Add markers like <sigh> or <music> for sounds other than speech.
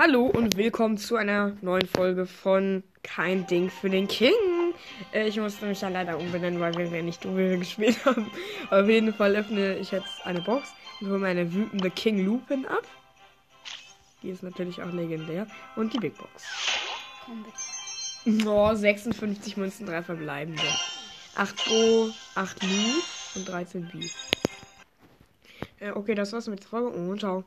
Hallo und willkommen zu einer neuen Folge von Kein Ding für den King. Äh, ich musste mich ja leider umbenennen, weil wir nicht Duel gespielt <laughs> haben. Aber auf jeden Fall öffne ich jetzt eine Box und hole meine wütende King Lupin ab. Die ist natürlich auch legendär. Und die Big Box. Komm bitte. Oh, 56 Münzen, 3 verbleibende. 8 Go, 8 Lu und 13 B. Äh, okay, das war's mit der Folge und ciao.